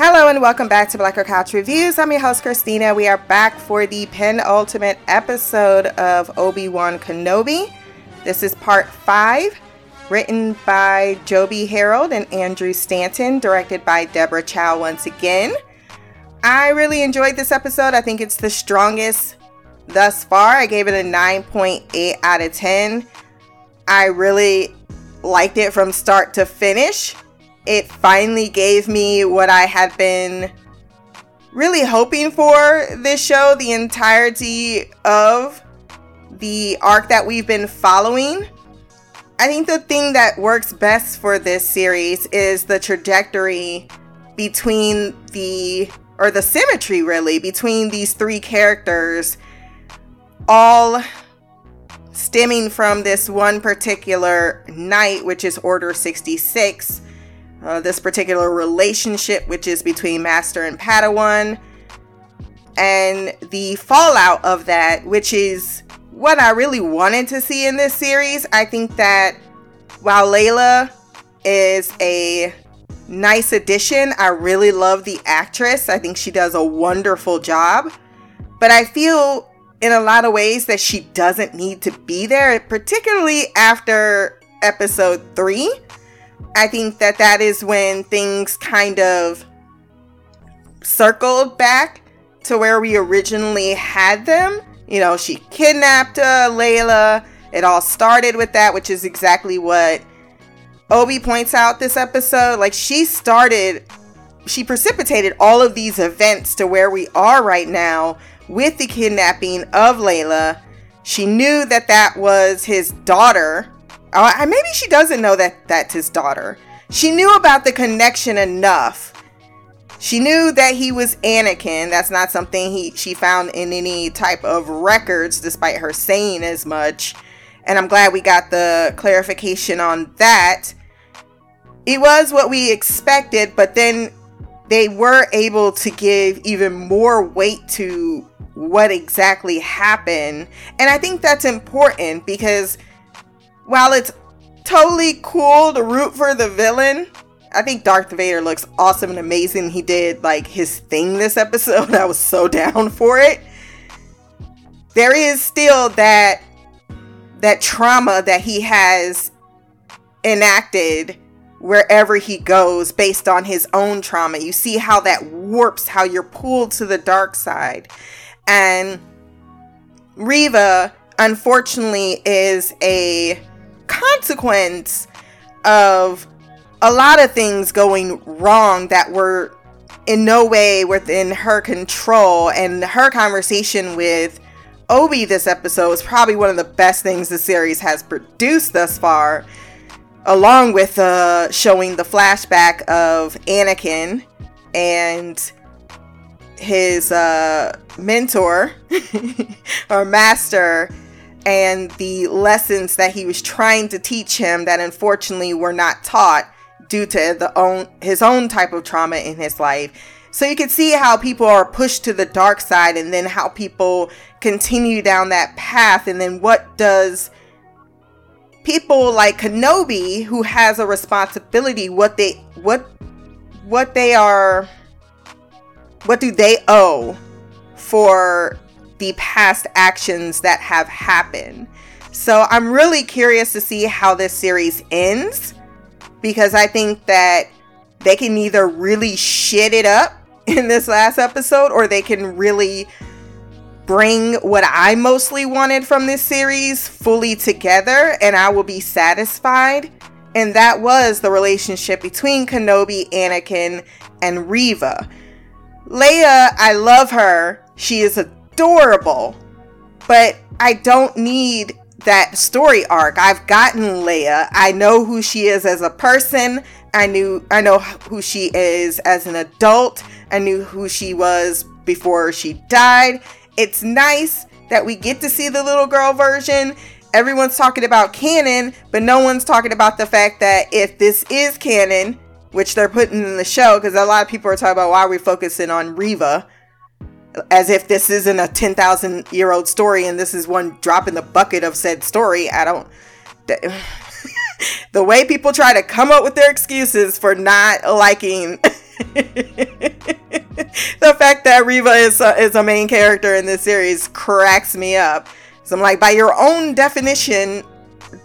Hello and welcome back to Black Girl Couch Reviews. I'm your host Christina. We are back for the penultimate episode of Obi-Wan Kenobi. This is part 5, written by Joby Harold and Andrew Stanton, directed by Deborah Chow once again. I really enjoyed this episode. I think it's the strongest thus far. I gave it a 9.8 out of 10. I really liked it from start to finish. It finally gave me what I had been really hoping for this show the entirety of the arc that we've been following. I think the thing that works best for this series is the trajectory between the or the symmetry really between these three characters all stemming from this one particular night which is order 66 uh, this particular relationship which is between master and padawan and the fallout of that which is what i really wanted to see in this series i think that while layla is a nice addition. I really love the actress. I think she does a wonderful job. But I feel in a lot of ways that she doesn't need to be there, particularly after episode 3. I think that that is when things kind of circled back to where we originally had them. You know, she kidnapped uh, Layla. It all started with that, which is exactly what Obi points out this episode, like she started, she precipitated all of these events to where we are right now with the kidnapping of Layla. She knew that that was his daughter. Uh, maybe she doesn't know that that's his daughter. She knew about the connection enough. She knew that he was Anakin. That's not something he she found in any type of records, despite her saying as much. And I'm glad we got the clarification on that it was what we expected, but then they were able to give even more weight to what exactly happened. And I think that's important because while it's totally cool to root for the villain, I think Darth Vader looks awesome and amazing. He did like his thing this episode. I was so down for it. There is still that that trauma that he has enacted wherever he goes based on his own trauma. You see how that warps how you're pulled to the dark side. And Reva unfortunately, is a consequence of a lot of things going wrong that were in no way within her control. And her conversation with Obi this episode is probably one of the best things the series has produced thus far along with uh, showing the flashback of Anakin and his uh, mentor or master and the lessons that he was trying to teach him that unfortunately were not taught due to the own his own type of trauma in his life. So you can see how people are pushed to the dark side and then how people continue down that path and then what does people like Kenobi who has a responsibility what they what what they are what do they owe for the past actions that have happened. So I'm really curious to see how this series ends because I think that they can either really shit it up in this last episode or they can really bring what I mostly wanted from this series fully together and I will be satisfied. And that was the relationship between Kenobi, Anakin, and Reva. Leia, I love her. She is adorable. But I don't need that story arc. I've gotten Leia. I know who she is as a person. I knew I know who she is as an adult. I knew who she was before she died it's nice that we get to see the little girl version. Everyone's talking about canon, but no one's talking about the fact that if this is canon, which they're putting in the show, because a lot of people are talking about why are we focusing on Reva, as if this isn't a 10,000 year old story and this is one drop in the bucket of said story. I don't. the way people try to come up with their excuses for not liking the fact that Reva is a, is a main character in this series cracks me up. So I'm like, by your own definition,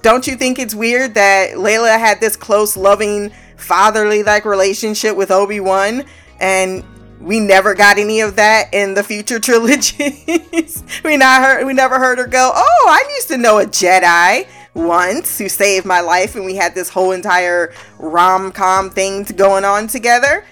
don't you think it's weird that Layla had this close, loving, fatherly like relationship with Obi Wan, and we never got any of that in the future trilogies. we not heard, we never heard her go, "Oh, I used to know a Jedi." once who saved my life and we had this whole entire rom-com thing going on together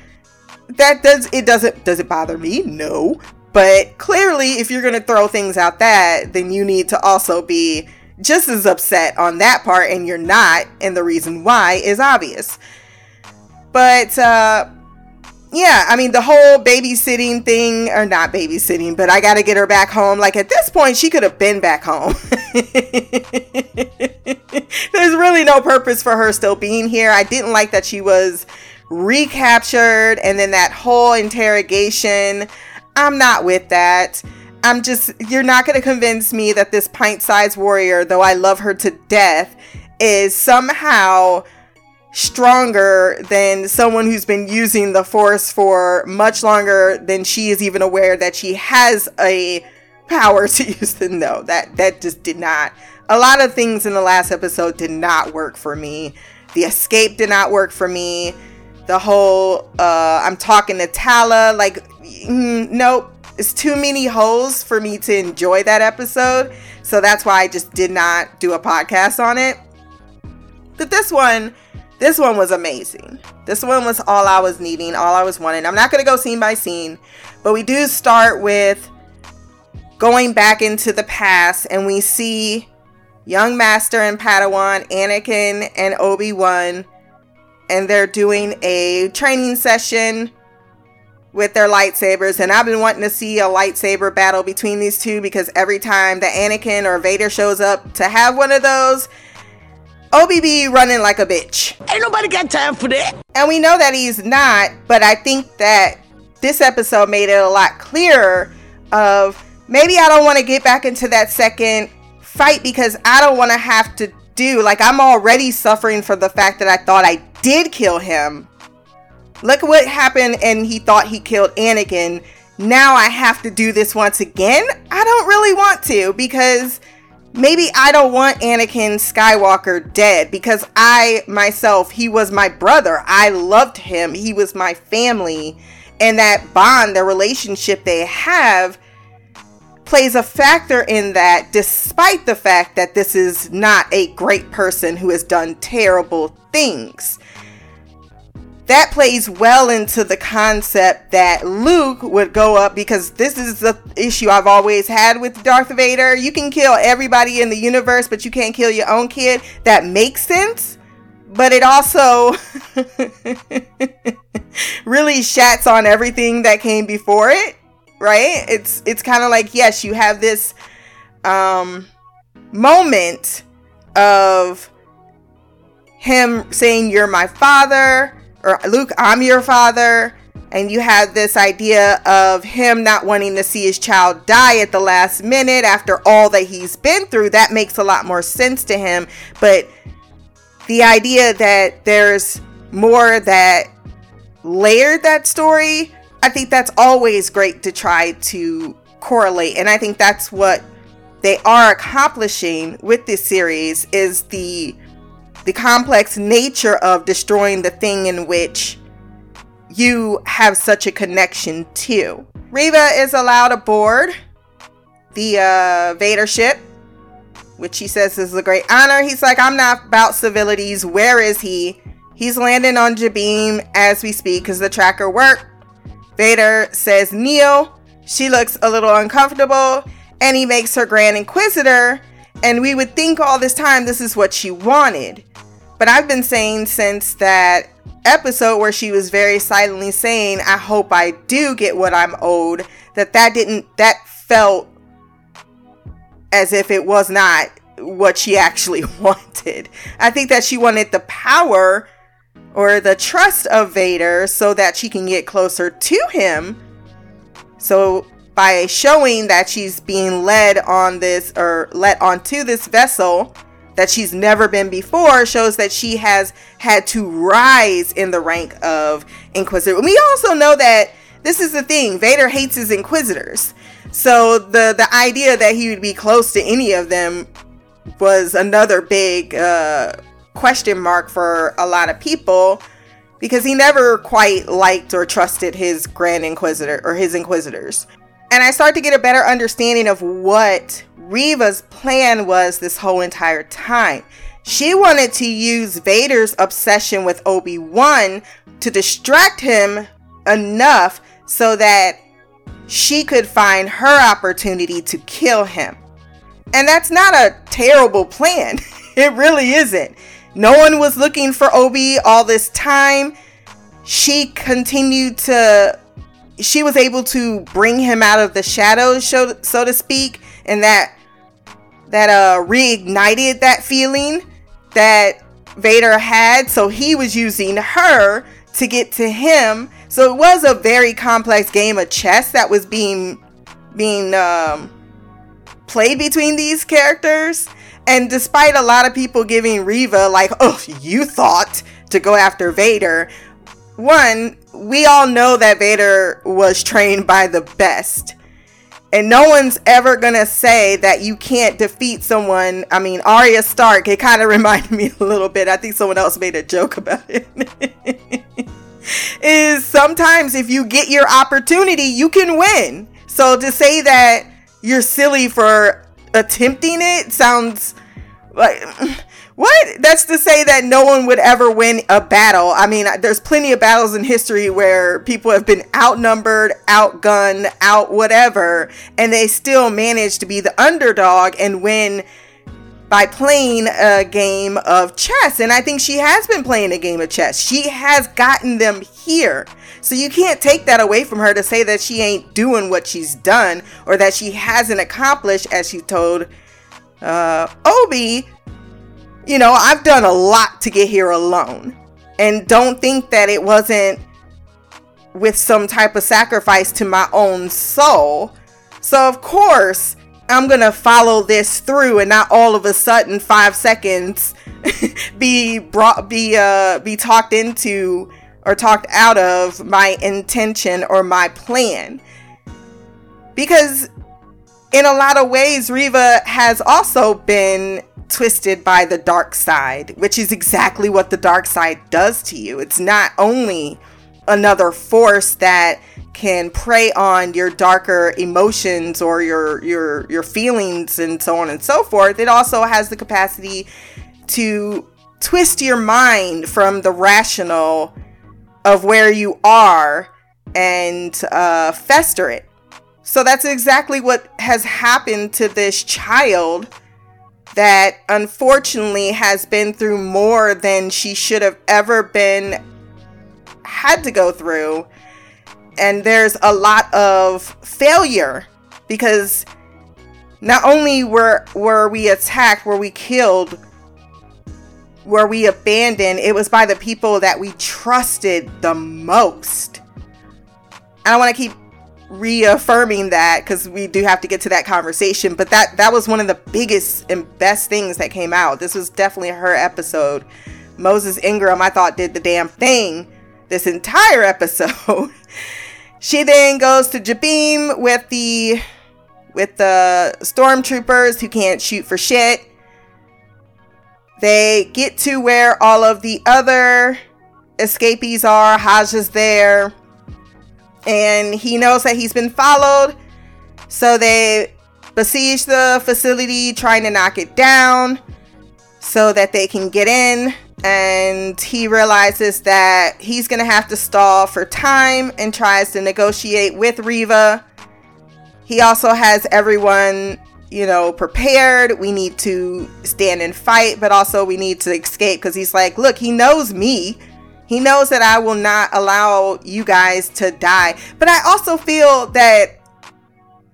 that does it doesn't does it bother me no but clearly if you're going to throw things out that then you need to also be just as upset on that part and you're not and the reason why is obvious but uh yeah, I mean, the whole babysitting thing, or not babysitting, but I got to get her back home. Like at this point, she could have been back home. There's really no purpose for her still being here. I didn't like that she was recaptured and then that whole interrogation. I'm not with that. I'm just, you're not going to convince me that this pint sized warrior, though I love her to death, is somehow stronger than someone who's been using the force for much longer than she is even aware that she has a power to use the no that that just did not a lot of things in the last episode did not work for me. The escape did not work for me. The whole uh i'm talking to tala like mm, nope. It's too many holes for me to enjoy that episode so that's why i just did not do a podcast on it. But this one this one was amazing. This one was all I was needing, all I was wanting. I'm not going to go scene by scene, but we do start with going back into the past and we see young master and Padawan, Anakin and Obi-Wan, and they're doing a training session with their lightsabers. And I've been wanting to see a lightsaber battle between these two because every time that Anakin or Vader shows up to have one of those, OBB running like a bitch. Ain't nobody got time for that. And we know that he's not, but I think that this episode made it a lot clearer of maybe I don't want to get back into that second fight because I don't want to have to do like I'm already suffering for the fact that I thought I did kill him. Look what happened and he thought he killed Anakin. Now I have to do this once again. I don't really want to because maybe I don't want Anakin Skywalker dead because I myself, he was my brother. I loved him. He was my family. And that bond, the relationship they have, plays a factor in that, despite the fact that this is not a great person who has done terrible things that plays well into the concept that Luke would go up because this is the issue I've always had with Darth Vader. You can kill everybody in the universe, but you can't kill your own kid. That makes sense, but it also really shats on everything that came before it, right? It's it's kind of like yes, you have this um moment of him saying you're my father or Luke, I'm your father. And you had this idea of him not wanting to see his child die at the last minute after all that he's been through. That makes a lot more sense to him. But the idea that there's more that layered that story, I think that's always great to try to correlate. And I think that's what they are accomplishing with this series is the the complex nature of destroying the thing in which you have such a connection to. Reva is allowed aboard the uh, Vader ship, which he says is a great honor. He's like, I'm not about civilities. Where is he? He's landing on Jabiim as we speak because the tracker worked. Vader says, Kneel. She looks a little uncomfortable, and he makes her Grand Inquisitor. And we would think all this time this is what she wanted. But I've been saying since that episode where she was very silently saying, I hope I do get what I'm owed, that that didn't, that felt as if it was not what she actually wanted. I think that she wanted the power or the trust of Vader so that she can get closer to him. So by showing that she's being led on this or let onto this vessel that she's never been before shows that she has had to rise in the rank of Inquisitor. We also know that this is the thing Vader hates his Inquisitors. So the, the idea that he would be close to any of them was another big uh, question mark for a lot of people because he never quite liked or trusted his Grand Inquisitor or his Inquisitors. And I start to get a better understanding of what Reva's plan was this whole entire time. She wanted to use Vader's obsession with Obi Wan to distract him enough so that she could find her opportunity to kill him. And that's not a terrible plan. it really isn't. No one was looking for Obi all this time. She continued to she was able to bring him out of the shadows, so to speak, and that that uh reignited that feeling that Vader had. So he was using her to get to him. So it was a very complex game of chess that was being being um, played between these characters. And despite a lot of people giving Reva like, "Oh, you thought to go after Vader," one, we all know that Vader was trained by the best. And no one's ever gonna say that you can't defeat someone. I mean, Arya Stark, it kind of reminded me a little bit. I think someone else made a joke about it. is sometimes if you get your opportunity, you can win. So to say that you're silly for attempting it sounds like what? That's to say that no one would ever win a battle. I mean, there's plenty of battles in history where people have been outnumbered, outgunned, out whatever, and they still manage to be the underdog and win by playing a game of chess. And I think she has been playing a game of chess. She has gotten them here. So you can't take that away from her to say that she ain't doing what she's done or that she hasn't accomplished, as she told uh, Obi, you know, I've done a lot to get here alone. And don't think that it wasn't with some type of sacrifice to my own soul. So, of course, I'm going to follow this through and not all of a sudden 5 seconds be brought be uh be talked into or talked out of my intention or my plan. Because in a lot of ways, Reva has also been twisted by the dark side, which is exactly what the dark side does to you. It's not only another force that can prey on your darker emotions or your your your feelings and so on and so forth. It also has the capacity to twist your mind from the rational of where you are and uh, fester it. So that's exactly what has happened to this child that unfortunately has been through more than she should have ever been had to go through. And there's a lot of failure because not only were were we attacked, were we killed, were we abandoned, it was by the people that we trusted the most. I want to keep reaffirming that because we do have to get to that conversation but that that was one of the biggest and best things that came out. This was definitely her episode. Moses ingram i thought did the damn thing this entire episode. She then goes to Jabiim with the with the stormtroopers who can't shoot for shit. They get to where all of the other escapees are. Haja's there and he knows that he's been followed. So they besiege the facility, trying to knock it down so that they can get in. And he realizes that he's going to have to stall for time and tries to negotiate with Reva. He also has everyone, you know, prepared. We need to stand and fight, but also we need to escape because he's like, look, he knows me. He knows that I will not allow you guys to die. But I also feel that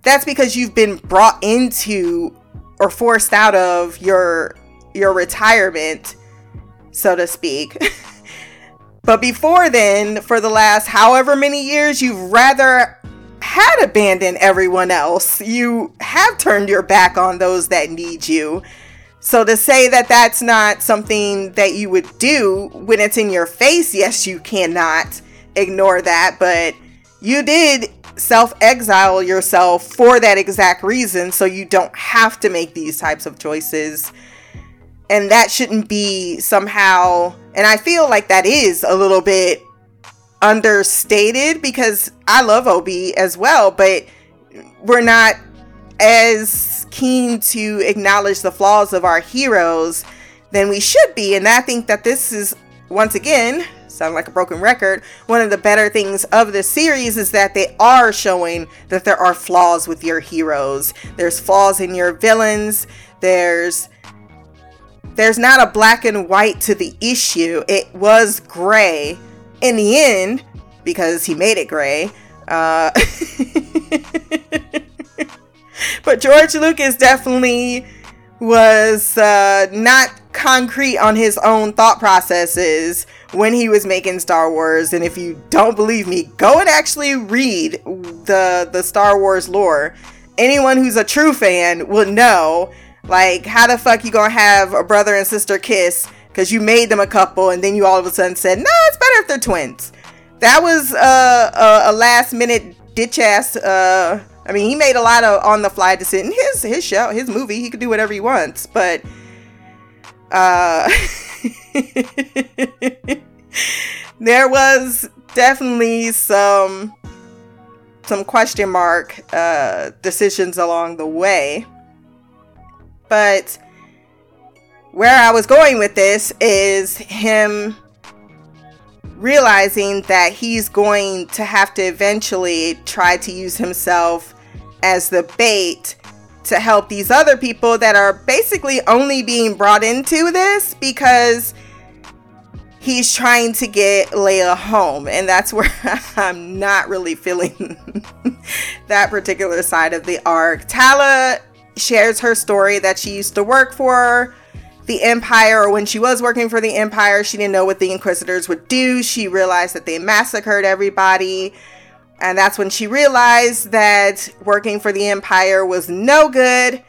that's because you've been brought into or forced out of your your retirement, so to speak. but before then, for the last however many years, you've rather had abandoned everyone else. You have turned your back on those that need you. So to say that that's not something that you would do when it's in your face, yes, you cannot ignore that, but you did self exile yourself for that exact reason so you don't have to make these types of choices. And that shouldn't be somehow, and I feel like that is a little bit understated because I love Obi as well, but we're not as keen to acknowledge the flaws of our heroes than we should be. And I think that this is, once again, sound like a broken record, one of the better things of this series is that they are showing that there are flaws with your heroes. There's flaws in your villains. There's there's not a black and white to the issue. It was gray in the end because he made it gray. Uh, but George Lucas definitely was uh, not concrete on his own thought processes when he was making Star Wars. And if you don't believe me, go and actually read the the Star Wars lore. Anyone who's a true fan will know, like, how the fuck you gonna have a brother and sister kiss because you made them a couple, and then you all of a sudden said, "No, it's better if they're twins." That was uh, a, a last minute ditch ass. Uh, I mean, he made a lot of on the fly decisions. His his show, his movie, he could do whatever he wants. But uh, there was definitely some some question mark uh, decisions along the way. But where I was going with this is him realizing that he's going to have to eventually try to use himself as the bait to help these other people that are basically only being brought into this because he's trying to get Leia home. And that's where I'm not really feeling that particular side of the arc. Tala shares her story that she used to work for the Empire, or when she was working for the Empire, she didn't know what the Inquisitors would do. She realized that they massacred everybody. And that's when she realized that working for the Empire was no good.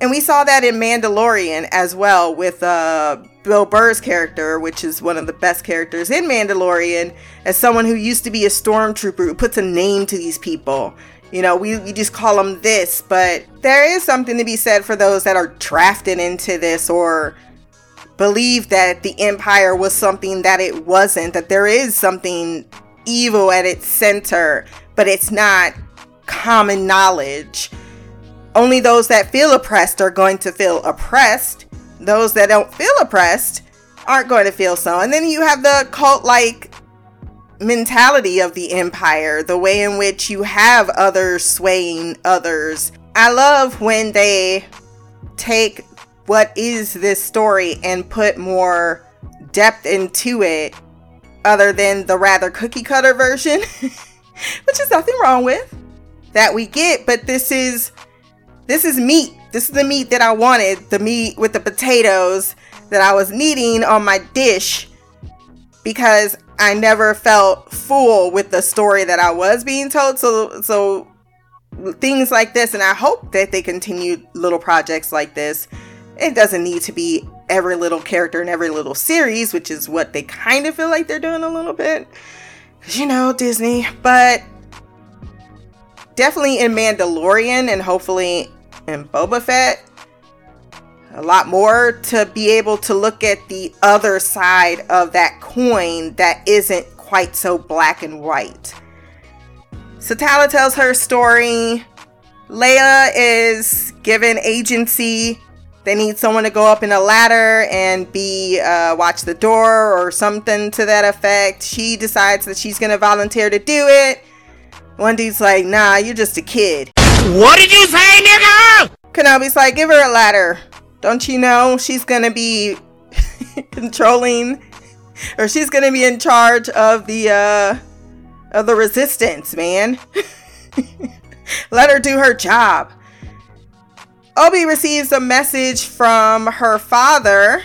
And we saw that in Mandalorian as well with uh, Bill Burr's character, which is one of the best characters in Mandalorian, as someone who used to be a stormtrooper who puts a name to these people. You know, we, we just call them this, but there is something to be said for those that are drafted into this or believe that the Empire was something that it wasn't, that there is something evil at its center, but it's not common knowledge. Only those that feel oppressed are going to feel oppressed. Those that don't feel oppressed aren't going to feel so. And then you have the cult like mentality of the empire, the way in which you have others swaying others. I love when they take what is this story and put more depth into it other than the rather cookie cutter version, which is nothing wrong with that we get, but this is this is meat. This is the meat that I wanted, the meat with the potatoes that I was needing on my dish because I never felt full with the story that I was being told. So so things like this and I hope that they continue little projects like this. It doesn't need to be every little character in every little series, which is what they kind of feel like they're doing a little bit. You know, Disney, but definitely in Mandalorian and hopefully in Boba Fett, a lot more to be able to look at the other side of that coin that isn't quite so black and white. So Tala tells her story. Leia is given agency they need someone to go up in a ladder and be uh, watch the door or something to that effect. She decides that she's gonna volunteer to do it. One dude's like, "Nah, you're just a kid." What did you say, nigga? Kenobi's like, "Give her a ladder. Don't you know she's gonna be controlling, or she's gonna be in charge of the uh, of the resistance, man." Let her do her job. Obi receives a message from her father,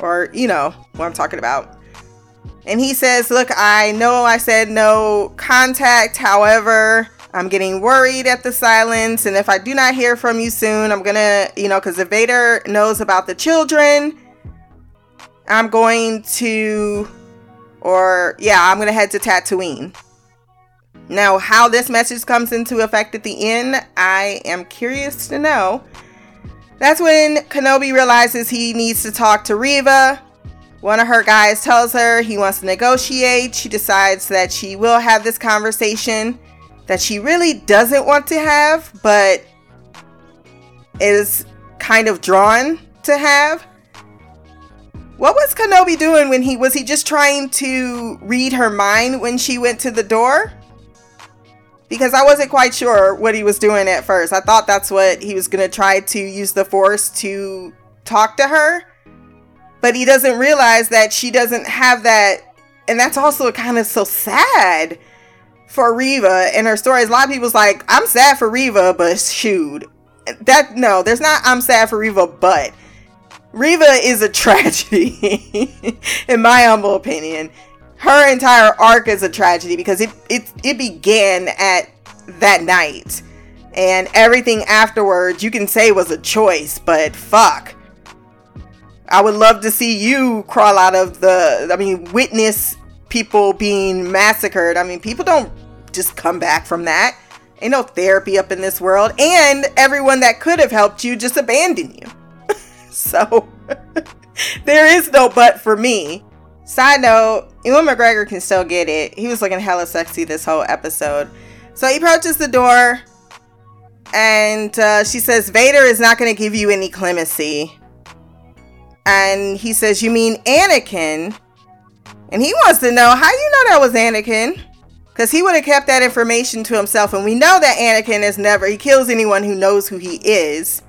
or you know what I'm talking about. And he says, Look, I know I said no contact. However, I'm getting worried at the silence, and if I do not hear from you soon, I'm gonna, you know, because if Vader knows about the children, I'm going to, or yeah, I'm gonna head to Tatooine. Now, how this message comes into effect at the end, I am curious to know. That's when Kenobi realizes he needs to talk to Reva. One of her guys tells her he wants to negotiate. She decides that she will have this conversation that she really doesn't want to have, but is kind of drawn to have. What was Kenobi doing when he was he just trying to read her mind when she went to the door? Because I wasn't quite sure what he was doing at first. I thought that's what he was going to try to use the force to talk to her. But he doesn't realize that she doesn't have that. And that's also kind of so sad for Reva and her stories. A lot of people's like, I'm sad for Reva, but shoot. That, no, there's not, I'm sad for Reva, but. Reva is a tragedy, in my humble opinion her entire arc is a tragedy because it it it began at that night. And everything afterwards you can say was a choice but fuck. I would love to see you crawl out of the i mean witness people being massacred. I mean people don't just come back from that. Ain't no therapy up in this world. And everyone that could have helped you just abandoned you. So there is no but for me Side note, Ewan McGregor can still get it. He was looking hella sexy this whole episode. So he approaches the door and uh, she says, Vader is not going to give you any clemency. And he says, You mean Anakin? And he wants to know how do you know that was Anakin? Because he would have kept that information to himself. And we know that Anakin is never, he kills anyone who knows who he is.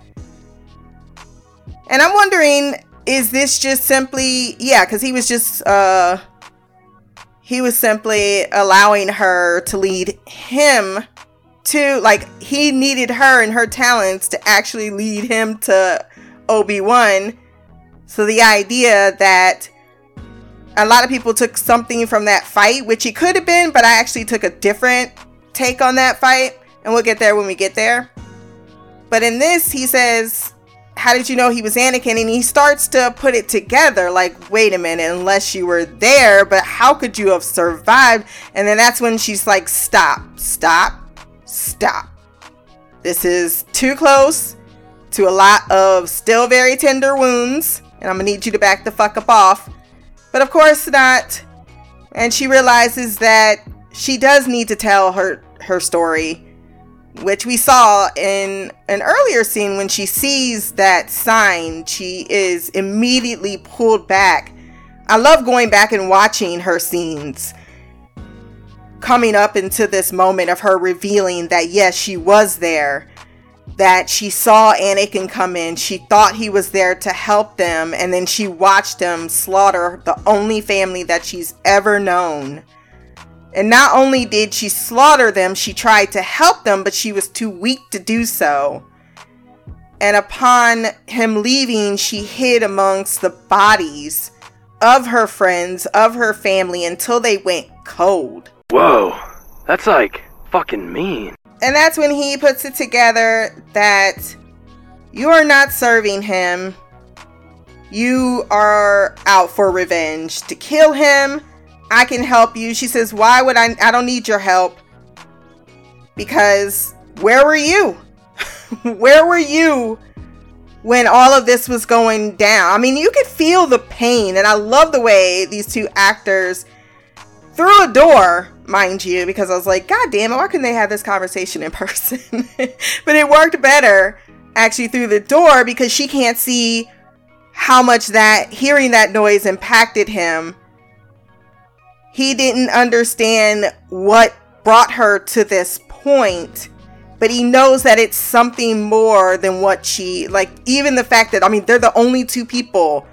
And I'm wondering is this just simply yeah because he was just uh he was simply allowing her to lead him to like he needed her and her talents to actually lead him to obi-wan. So the idea that a lot of people took something from that fight which he could have been but i actually took a different take on that fight and we'll get there when we get there. But in this he says how did you know he was Anakin? And he starts to put it together like, wait a minute, unless you were there, but how could you have survived? And then that's when she's like, stop, stop, stop. This is too close to a lot of still very tender wounds, and I'm gonna need you to back the fuck up off. But of course not. And she realizes that she does need to tell her her story which we saw in an earlier scene when she sees that sign, she is immediately pulled back. I love going back and watching her scenes coming up into this moment of her revealing that yes, she was there, that she saw Anakin come in, she thought he was there to help them, and then she watched him slaughter the only family that she's ever known and not only did she slaughter them, she tried to help them, but she was too weak to do so. And upon him leaving, she hid amongst the bodies of her friends, of her family, until they went cold. Whoa, that's like fucking mean. And that's when he puts it together that you are not serving him. You are out for revenge to kill him I can help you. She says, Why would I? I don't need your help. Because where were you? where were you when all of this was going down? I mean, you could feel the pain. And I love the way these two actors through a door, mind you, because I was like, God damn it, why couldn't they have this conversation in person? but it worked better actually through the door because she can't see how much that hearing that noise impacted him he didn't understand what brought her to this point but he knows that it's something more than what she like even the fact that i mean they're the only two people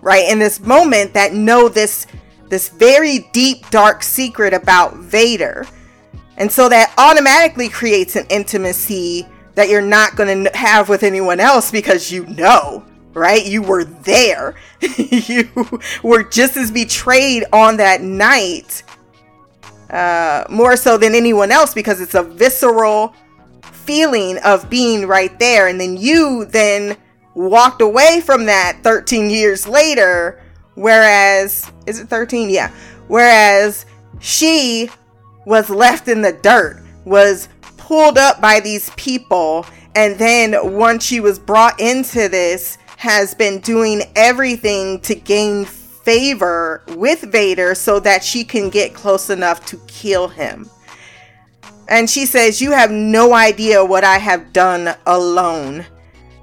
right in this moment that know this this very deep dark secret about vader. And so that automatically creates an intimacy that you're not going to have with anyone else because you know right? You were there. you were just as betrayed on that night uh, more so than anyone else because it's a visceral feeling of being right there. And then you then walked away from that 13 years later. Whereas, is it 13? Yeah. Whereas she was left in the dirt, was pulled up by these people. And then once she was brought into this, has been doing everything to gain favor with Vader so that she can get close enough to kill him. And she says, You have no idea what I have done alone.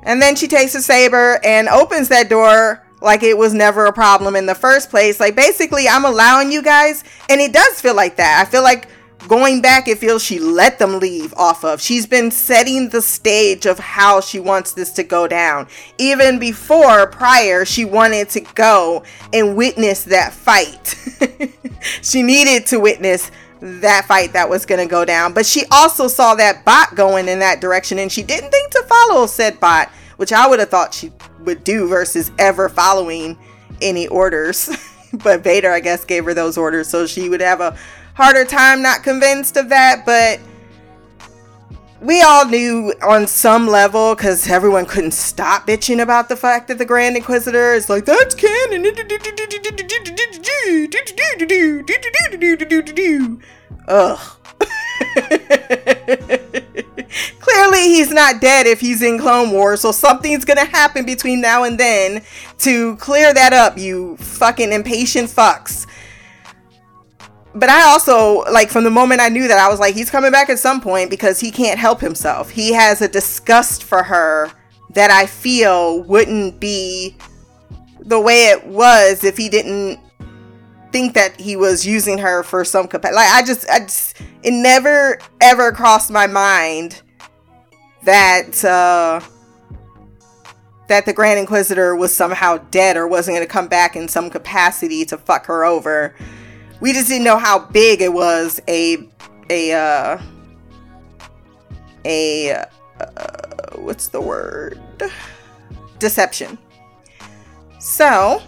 And then she takes a saber and opens that door like it was never a problem in the first place. Like, basically, I'm allowing you guys. And it does feel like that. I feel like going back, it feels she let them leave off of. She's been setting the stage of how she wants this to go down. Even before, prior, she wanted to go and witness that fight. she needed to witness that fight that was going to go down. But she also saw that bot going in that direction and she didn't think to follow said bot, which I would have thought she would do versus ever following any orders. but Vader, I guess, gave her those orders so she would have a harder time not convinced of that, but we all knew on some level because everyone couldn't stop bitching about the fact that the Grand Inquisitor is like, that's canon. Ugh. Clearly, he's not dead if he's in Clone Wars, so something's gonna happen between now and then to clear that up, you fucking impatient fucks but I also like from the moment I knew that I was like he's coming back at some point because he can't help himself. He has a disgust for her that I feel wouldn't be the way it was if he didn't think that he was using her for some capacity. Like I just, I just, it never ever crossed my mind that uh that the Grand Inquisitor was somehow dead or wasn't going to come back in some capacity to fuck her over we just didn't know how big it was a a uh a uh, what's the word? Deception. So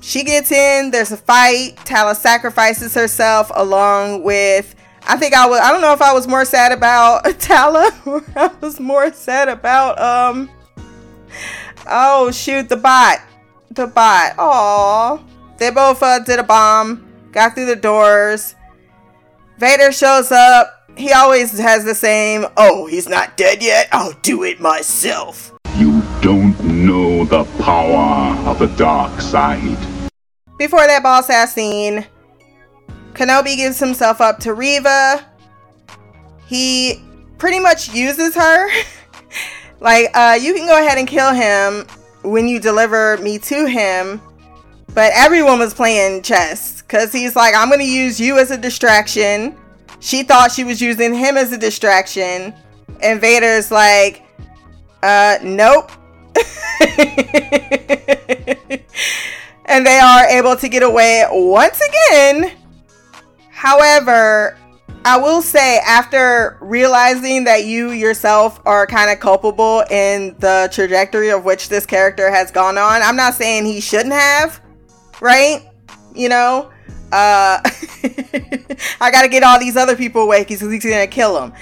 she gets in there's a fight tala sacrifices herself along with i think i was i don't know if i was more sad about tala or i was more sad about um oh shoot the bot. The bot. Oh they both uh, did a bomb got through the doors. Vader shows up. He always has the same, oh, he's not dead yet. I'll do it myself. You don't know the power of the dark side. Before that boss ass scene, Kenobi gives himself up to Reva. He pretty much uses her. like, uh, you can go ahead and kill him when you deliver me to him. But everyone was playing chess because he's like, I'm going to use you as a distraction. She thought she was using him as a distraction. And Vader's like, uh, nope. and they are able to get away once again. However, I will say, after realizing that you yourself are kind of culpable in the trajectory of which this character has gone on, I'm not saying he shouldn't have, right? You know, uh, I gotta get all these other people away because he's gonna kill them.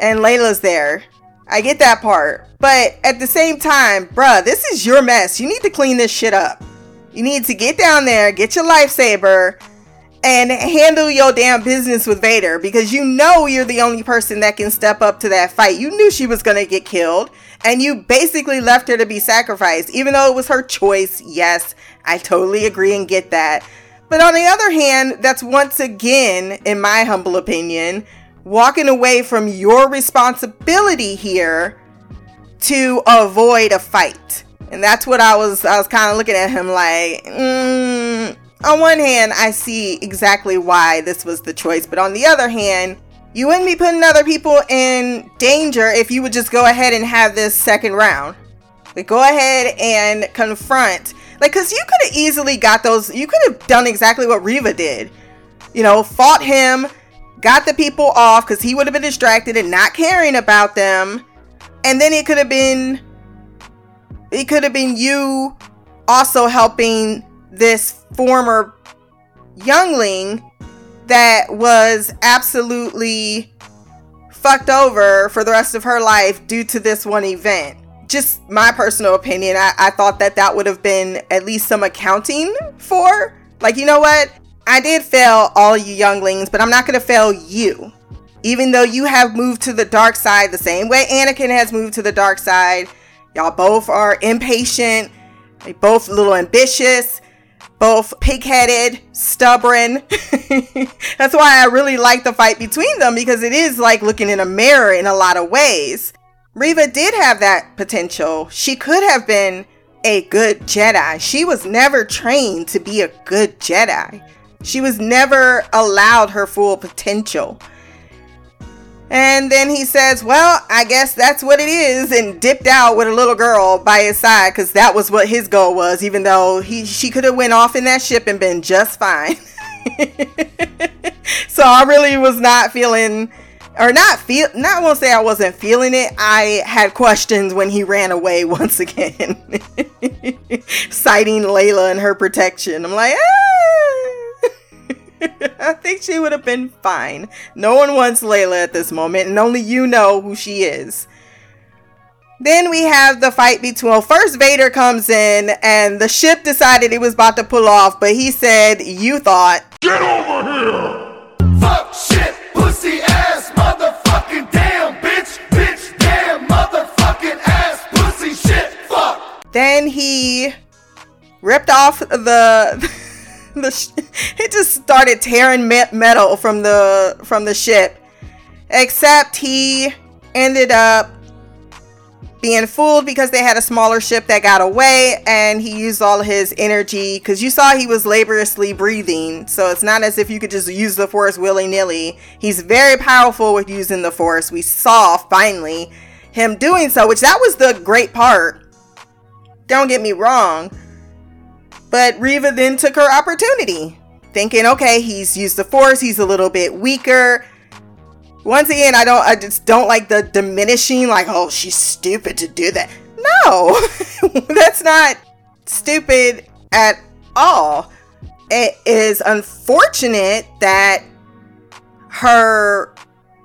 And Layla's there. I get that part. But at the same time, bruh, this is your mess. You need to clean this shit up. You need to get down there, get your lightsaber, and handle your damn business with Vader because you know you're the only person that can step up to that fight. You knew she was gonna get killed, and you basically left her to be sacrificed, even though it was her choice. Yes, I totally agree and get that. But on the other hand, that's once again, in my humble opinion, walking away from your responsibility here to avoid a fight. And that's what I was I was kind of looking at him like, mm, on one hand, I see exactly why this was the choice, but on the other hand, you wouldn't be putting other people in danger if you would just go ahead and have this second round. Like, go ahead and confront like, cause you could have easily got those. You could have done exactly what Reva did. You know, fought him, got the people off because he would have been distracted and not caring about them, and then it could have been. It could have been you also helping this former youngling that was absolutely fucked over for the rest of her life due to this one event. Just my personal opinion, I, I thought that that would have been at least some accounting for. Like, you know what? I did fail all you younglings, but I'm not going to fail you. Even though you have moved to the dark side the same way Anakin has moved to the dark side, y'all both are impatient, they both a little ambitious, both pig-headed, stubborn. That's why I really like the fight between them because it is like looking in a mirror in a lot of ways. Reva did have that potential. She could have been a good Jedi. She was never trained to be a good Jedi. She was never allowed her full potential. And then he says, Well, I guess that's what it is, and dipped out with a little girl by his side because that was what his goal was, even though he she could have went off in that ship and been just fine. so I really was not feeling or not feel not won't say I wasn't feeling it. I had questions when he ran away once again. Citing Leia and her protection. I'm like, ah! I think she would have been fine. No one wants Leia at this moment, and only you know who she is. Then we have the fight between well, first Vader comes in and the ship decided it was about to pull off, but he said, You thought Get over here! Fuck shit, pussy ass, motherfucking damn bitch, bitch, damn motherfucking ass, pussy shit, fuck. Then he ripped off the the sh- it just started tearing metal from the from the ship. Except he ended up being fooled because they had a smaller ship that got away and he used all his energy because you saw he was laboriously breathing. So it's not as if you could just use the force willy-nilly. He's very powerful with using the force. We saw finally him doing so which that was the great part. Don't get me wrong but Reva then took her opportunity, thinking, okay, he's used the force, he's a little bit weaker. Once again, I don't I just don't like the diminishing, like, oh, she's stupid to do that. No, that's not stupid at all. It is unfortunate that her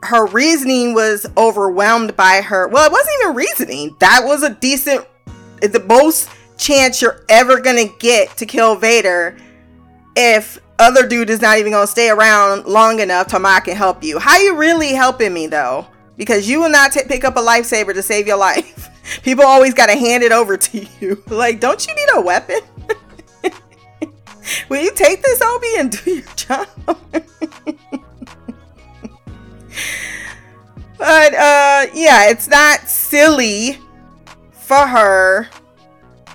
her reasoning was overwhelmed by her. Well, it wasn't even reasoning. That was a decent the most chance you're ever gonna get to kill Vader if other dude is not even gonna stay around long enough till I can help you. How you really helping me though? Because you will not t- pick up a lightsaber to save your life. People always gotta hand it over to you. like, don't you need a weapon? will you take this Obi and do your job? but uh yeah, it's not silly for her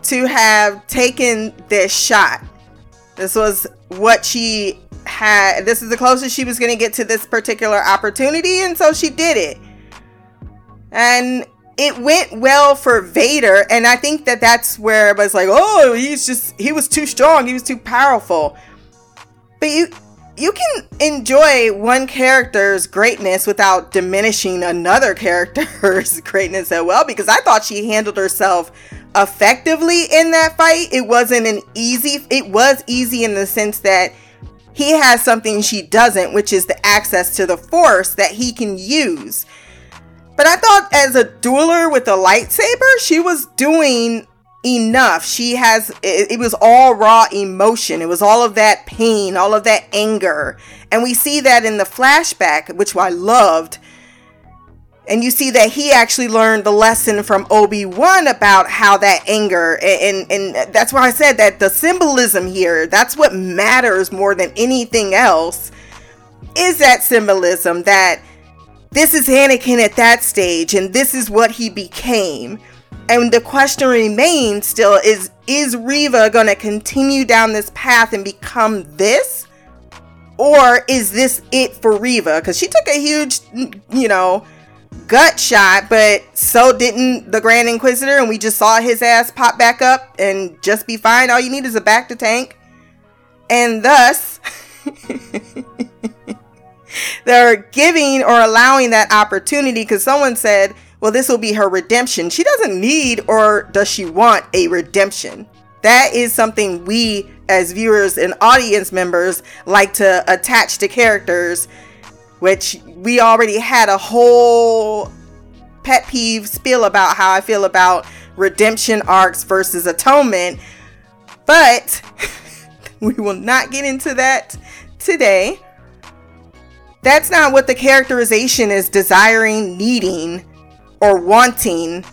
to have taken this shot. This was what she had. This is the closest she was going to get to this particular opportunity, and so she did it. And it went well for Vader, and I think that that's where was like, oh, he's just he was too strong, he was too powerful. But you you can enjoy one character's greatness without diminishing another character's greatness as well because I thought she handled herself effectively in that fight. It wasn't an easy, it was easy in the sense that he has something she doesn't, which is the access to the force that he can use. But I thought as a dueler with a lightsaber, she was doing enough. She has, it, it, was all raw emotion. It was all of that pain, all of that anger. And we see that in the flashback, which I loved and you see that he actually learned the lesson from Obi-Wan about how that anger and, and, that's why I said that the symbolism here that's what matters more than anything else is that symbolism that this is Anakin at that stage and this is what he became. And the question remains still is is Reva going to continue down this path and become this? Or is this it for Reva cuz she took a huge you know gut shot, but so didn't the Grand Inquisitor, and we just saw his ass pop back up and just be fine. All you need is a bacta tank. And thus, they're giving or allowing that opportunity because someone said, well, this will be her redemption. She doesn't need or does she want a redemption. That is something we as viewers and audience members like to attach to characters, which we already had a whole pet peeve spiel about how I feel about redemption arcs versus atonement. But we will not get into that today. That's not what the characterization is desiring, needing, or wanting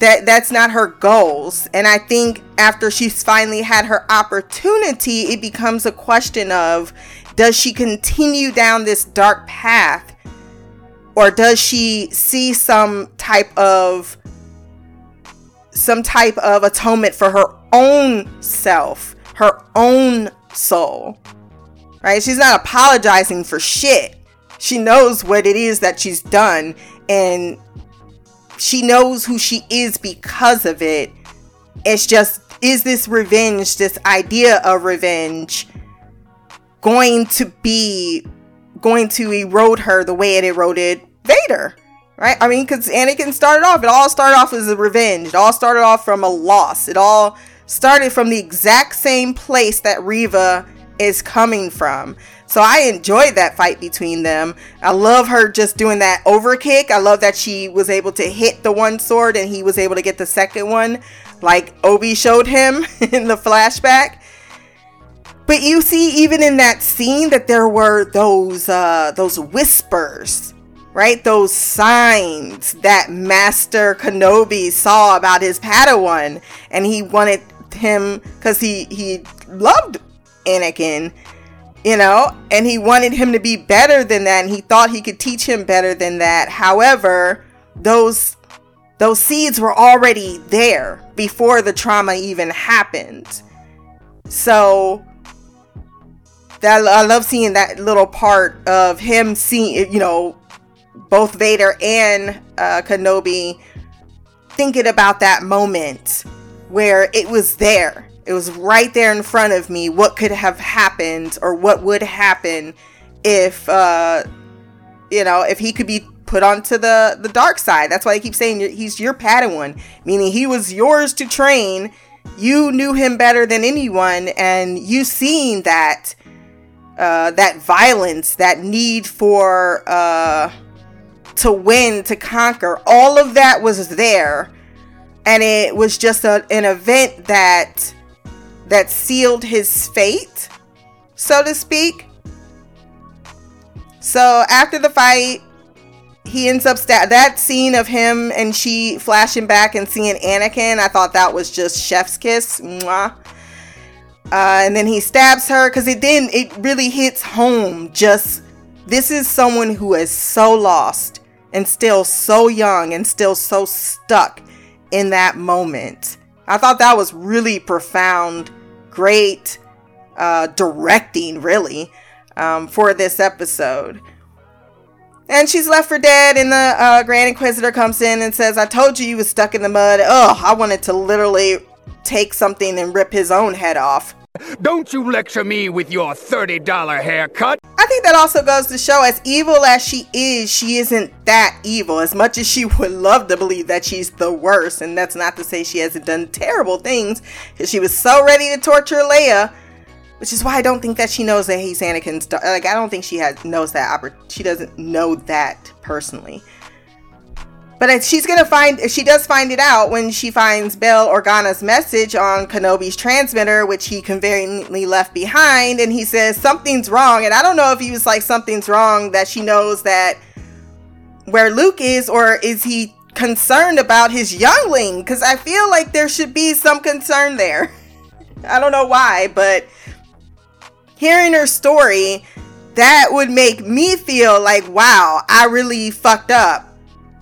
that that's not her goals and i think after she's finally had her opportunity it becomes a question of does she continue down this dark path? Or does she see some type of some type of atonement for her own self her own soul? Right? She's not apologizing for shit. She knows what it is that she's done and she knows who she is because of it. It's just, is this revenge, this idea of revenge, going to be going to erode her the way it eroded Vader? Right? I mean, because Anakin started off, it all started off as a revenge. It all started off from a loss. It all started from the exact same place that Reva is coming from. So I enjoyed that fight between them. I love her just doing that overkick. I love that she was able to hit the one sword and he was able to get the second one, like Obi showed him in the flashback. But you see, even in that scene, that there were those uh, those whispers, right? Those signs that Master Kenobi saw about his Padawan, and he wanted him because he he loved Anakin you know, and he wanted him to be better than that and he thought he could teach him better than that. However, those those seeds were already there before the trauma even happened. So that I love seeing that little part of him seeing, you know, both Vader and uh, Kenobi thinking about that moment where it was there it was right there in front of me what could have happened or what would happen if uh you know, if he could be put onto the the dark side. That's why I keep saying he's your Padawan, meaning he was yours to train. You knew him better than anyone and you seen that uh that violence, that need for uh to win, to conquer. All of that was there. And it was just a, an event that that sealed his fate, so to speak. So after the fight, he ends up sta- that scene of him and she flashing back and seeing Anakin. I thought that was just chef's kiss. Mwah. Uh, and then he stabs her because it didn't. It really hits home. Just this is someone who is so lost and still so young and still so stuck in that moment. I thought that was really profound great uh, directing, really, um, for this episode. And she's left for dead, and the uh, Grand Inquisitor comes in and says, I told you you was stuck in the mud. Ugh, I wanted to literally take something and rip his own head off. Don't you lecture me with your $30 haircut. I think that also goes to show, as evil as she is, she isn't that evil. As much as she would love to believe that she's the worst, and that's not to say she hasn't done terrible things, because she was so ready to torture Leia, which is why I don't think that she knows that he's Anakin's. Like, I don't think she has knows that. She doesn't know that personally. But she's gonna find she does find it out when she finds Bail Organa's message on Kenobi's transmitter, which he conveniently left behind, and he says something's wrong. And I don't know if he was like something's wrong that she knows that where Luke is, or is he concerned about his youngling? Because I feel like there should be some concern there. I don't know why, but hearing her story, that would make me feel like, wow, I really fucked up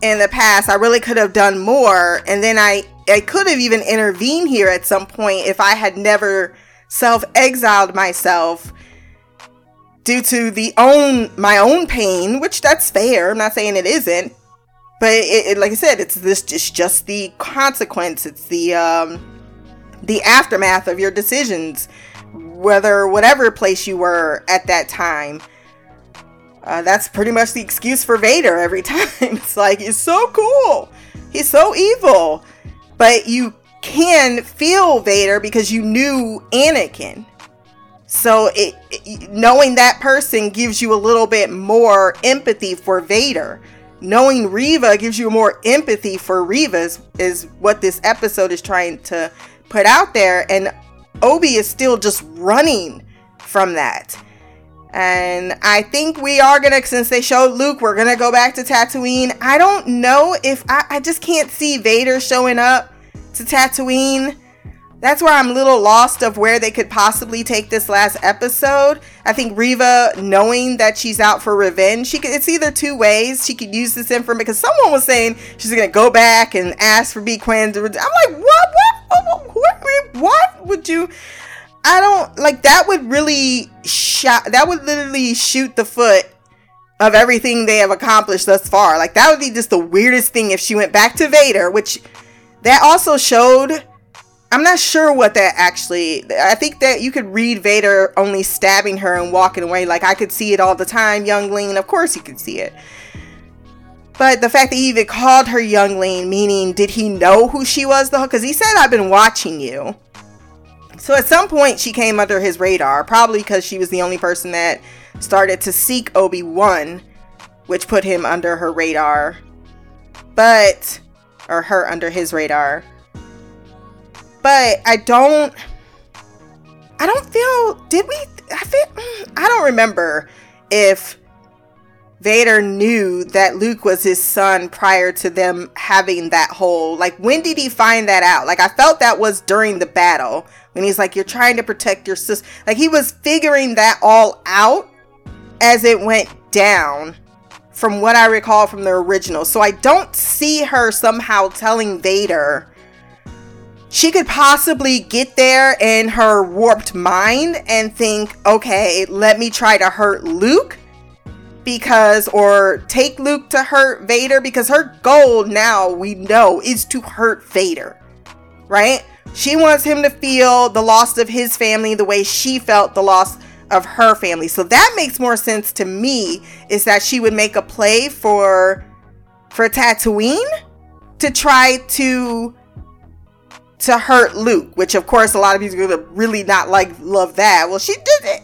in the past. I really could have done more. And then I, I could have even intervened here at some point if I had never self exiled myself due to the own my own pain, which that's fair. I'm not saying it isn't, but it, it, like I said, it's this just just the consequence. It's the um, the aftermath of your decisions, whether whatever place you were at that time. Uh, that's pretty much the excuse for Vader every time. It's like, he's so cool. He's so evil. But you can feel Vader because you knew Anakin. So it, it, knowing that person gives you a little bit more empathy for Vader. Knowing Reva gives you more empathy for Reva is, is what this episode is trying to put out there and Obi is still just running from that. And I think we are gonna, since they showed Luke, we're gonna go back to Tatooine. I don't know if I, I just can't see Vader showing up to Tatooine. That's where I'm a little lost of where they could possibly take this last episode. I think Reva, knowing that she's out for revenge, she could. It's either two ways. She could use this information because someone was saying she's gonna go back and ask for B Quinn. I'm like, what? What? What? What, what would you? I don't like that. Would really shot. That would literally shoot the foot of everything they have accomplished thus far. Like that would be just the weirdest thing if she went back to Vader, which that also showed I'm not sure what that actually. I think that you could read Vader only stabbing her and walking away. Like I could see it all the time, youngling. Of course, you could see it. But the fact that he even called her youngling, meaning did he know who she was though? Because he said, "I've been watching you." So at some point, she came under his radar, probably because she was the only person that started to seek Obi Wan, which put him under her radar. But or her under his radar but I don't I don't feel did we I feel mm, I don't remember if Vader knew that Luke was his son prior to them having that whole like when did he find that out? Like I felt that was during the battle when he's like you're trying to protect your sister. Like he was figuring that all out as it went down from what I recall from the original. So I don't see her somehow telling Vader she could possibly get there in her warped mind and think, okay, let me try to hurt Luke because, or take Luke to hurt Vader because her goal now we know is to hurt Vader, right? She wants him to feel the loss of his family the way she felt the loss of her family. So that makes more sense to me is that she would make a play for for Tatooine to try to to hurt Luke, which of course a lot of people are really not like love that. Well, she did it.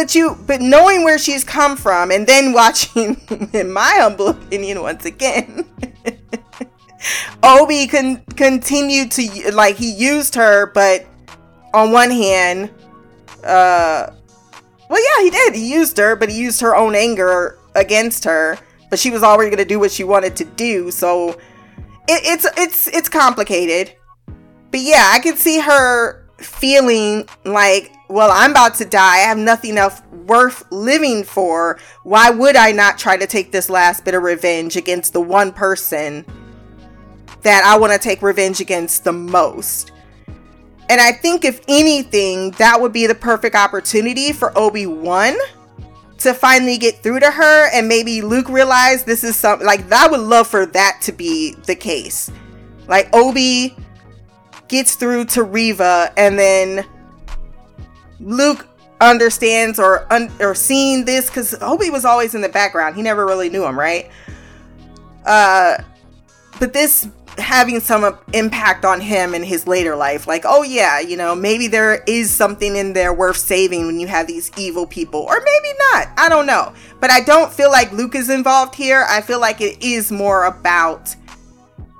But you but knowing where she's come from and then watching in my humble opinion once again Obi can continue to like he used her, but on one hand, uh well yeah, he did. He used her, but he used her own anger against her. But she was already gonna do what she wanted to do, so it, it's it's it's complicated. But yeah, I could see her feeling like, well, I'm about to die. I have nothing else worth living for. Why would I not try to take this last bit of revenge against the one person that I want to take revenge against the most? And I think, if anything, that would be the perfect opportunity for Obi Wan to finally get through to her. And maybe Luke realized this is something like I would love for that to be the case. Like, Obi gets through to Reva, and then Luke understands or un- or seeing this because Obi was always in the background. He never really knew him, right? Uh, but this having some impact on him in his later life, like, oh yeah, you know, maybe there is something in there worth saving when you have these evil people, or maybe not. I don't know, but I don't feel like Luke is involved here. I feel like it is more about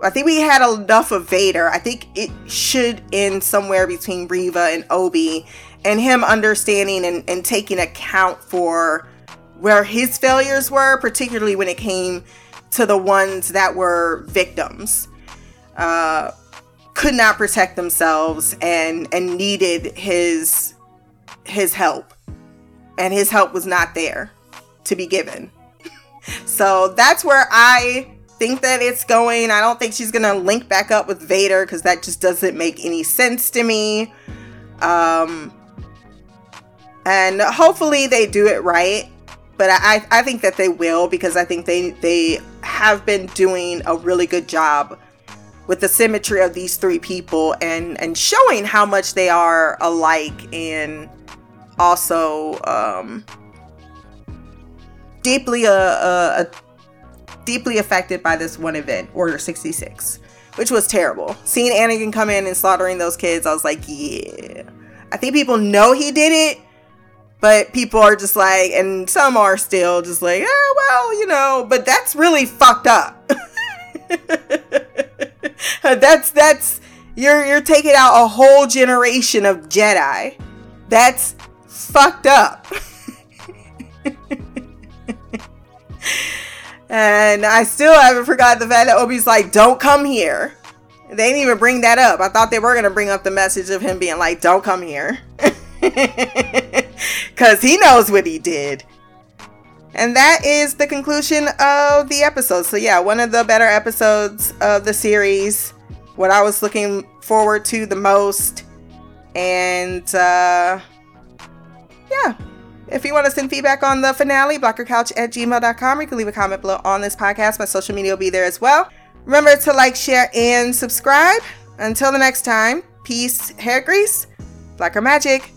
I think we had enough of Vader. I think it should end somewhere between Reva and Obi and him understanding and, and taking account for where his failures were, particularly when it came to the ones that were victims. Uh, could not protect themselves and and needed his his help and his help was not there to be given so that's where i think that it's going. I don't think she's gonna link back up with Vader because that just doesn't make any sense to me. Um, and hopefully they do it right. But I, I think that they will because I think they they have been doing a really good job with the symmetry of these three people and and showing how much they are alike and also um, deeply a, a, a deeply affected by this one event, Order 66, which was terrible. Seeing Anakin come in and slaughtering those kids, I was like, yeah. I think people know he did it, but people are just like, and some are still just like, oh, well, you know, but that's really fucked up. that's, that's, you're, you're taking out a whole generation of Jedi. That's fucked up. and I still haven't forgot the fact that Obi's like, don't come here. They didn't even bring that up. I thought they were going to bring up the message of him being like, don't come here. Because he knows what he did. And that is the conclusion of the episode. So, yeah, one of the better episodes of the series. What I was looking forward to the most. And, uh, yeah. If you want to send feedback on the finale, blackercouch at gmail.com. Or you can leave a comment below on this podcast. My social media will be there as well. Remember to like, share, and subscribe. Until the next time, peace, hair grease, blacker magic.